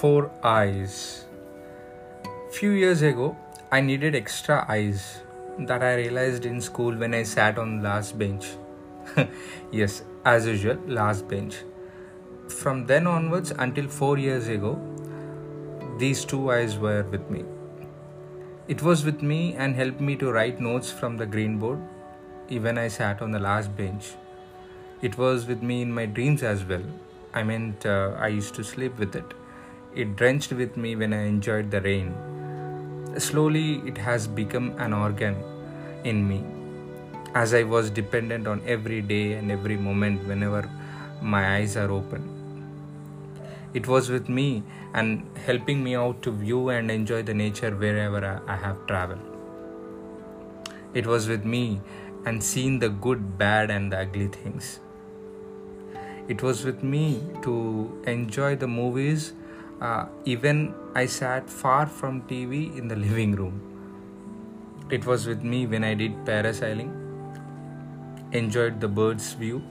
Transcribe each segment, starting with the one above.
Four eyes. Few years ago, I needed extra eyes that I realized in school when I sat on last bench. yes, as usual, last bench. From then onwards until 4 years ago, these two eyes were with me. It was with me and helped me to write notes from the green board even I sat on the last bench. It was with me in my dreams as well. I meant uh, I used to sleep with it. It drenched with me when I enjoyed the rain. Slowly, it has become an organ in me as I was dependent on every day and every moment whenever my eyes are open. It was with me and helping me out to view and enjoy the nature wherever I have traveled. It was with me and seeing the good, bad, and the ugly things. It was with me to enjoy the movies, uh, even I sat far from TV in the living room. It was with me when I did parasailing, enjoyed the bird's view,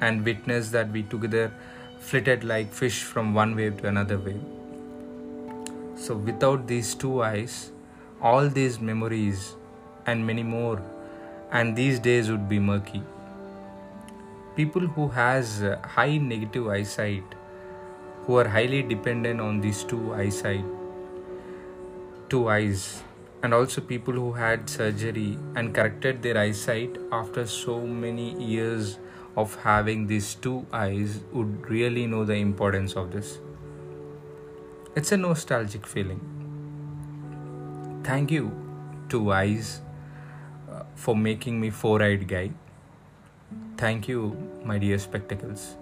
and witnessed that we together flitted like fish from one wave to another wave. So, without these two eyes, all these memories and many more and these days would be murky people who has high negative eyesight who are highly dependent on these two eyesight two eyes and also people who had surgery and corrected their eyesight after so many years of having these two eyes would really know the importance of this it's a nostalgic feeling thank you two eyes uh, for making me four eyed guy. Thank you, my dear spectacles.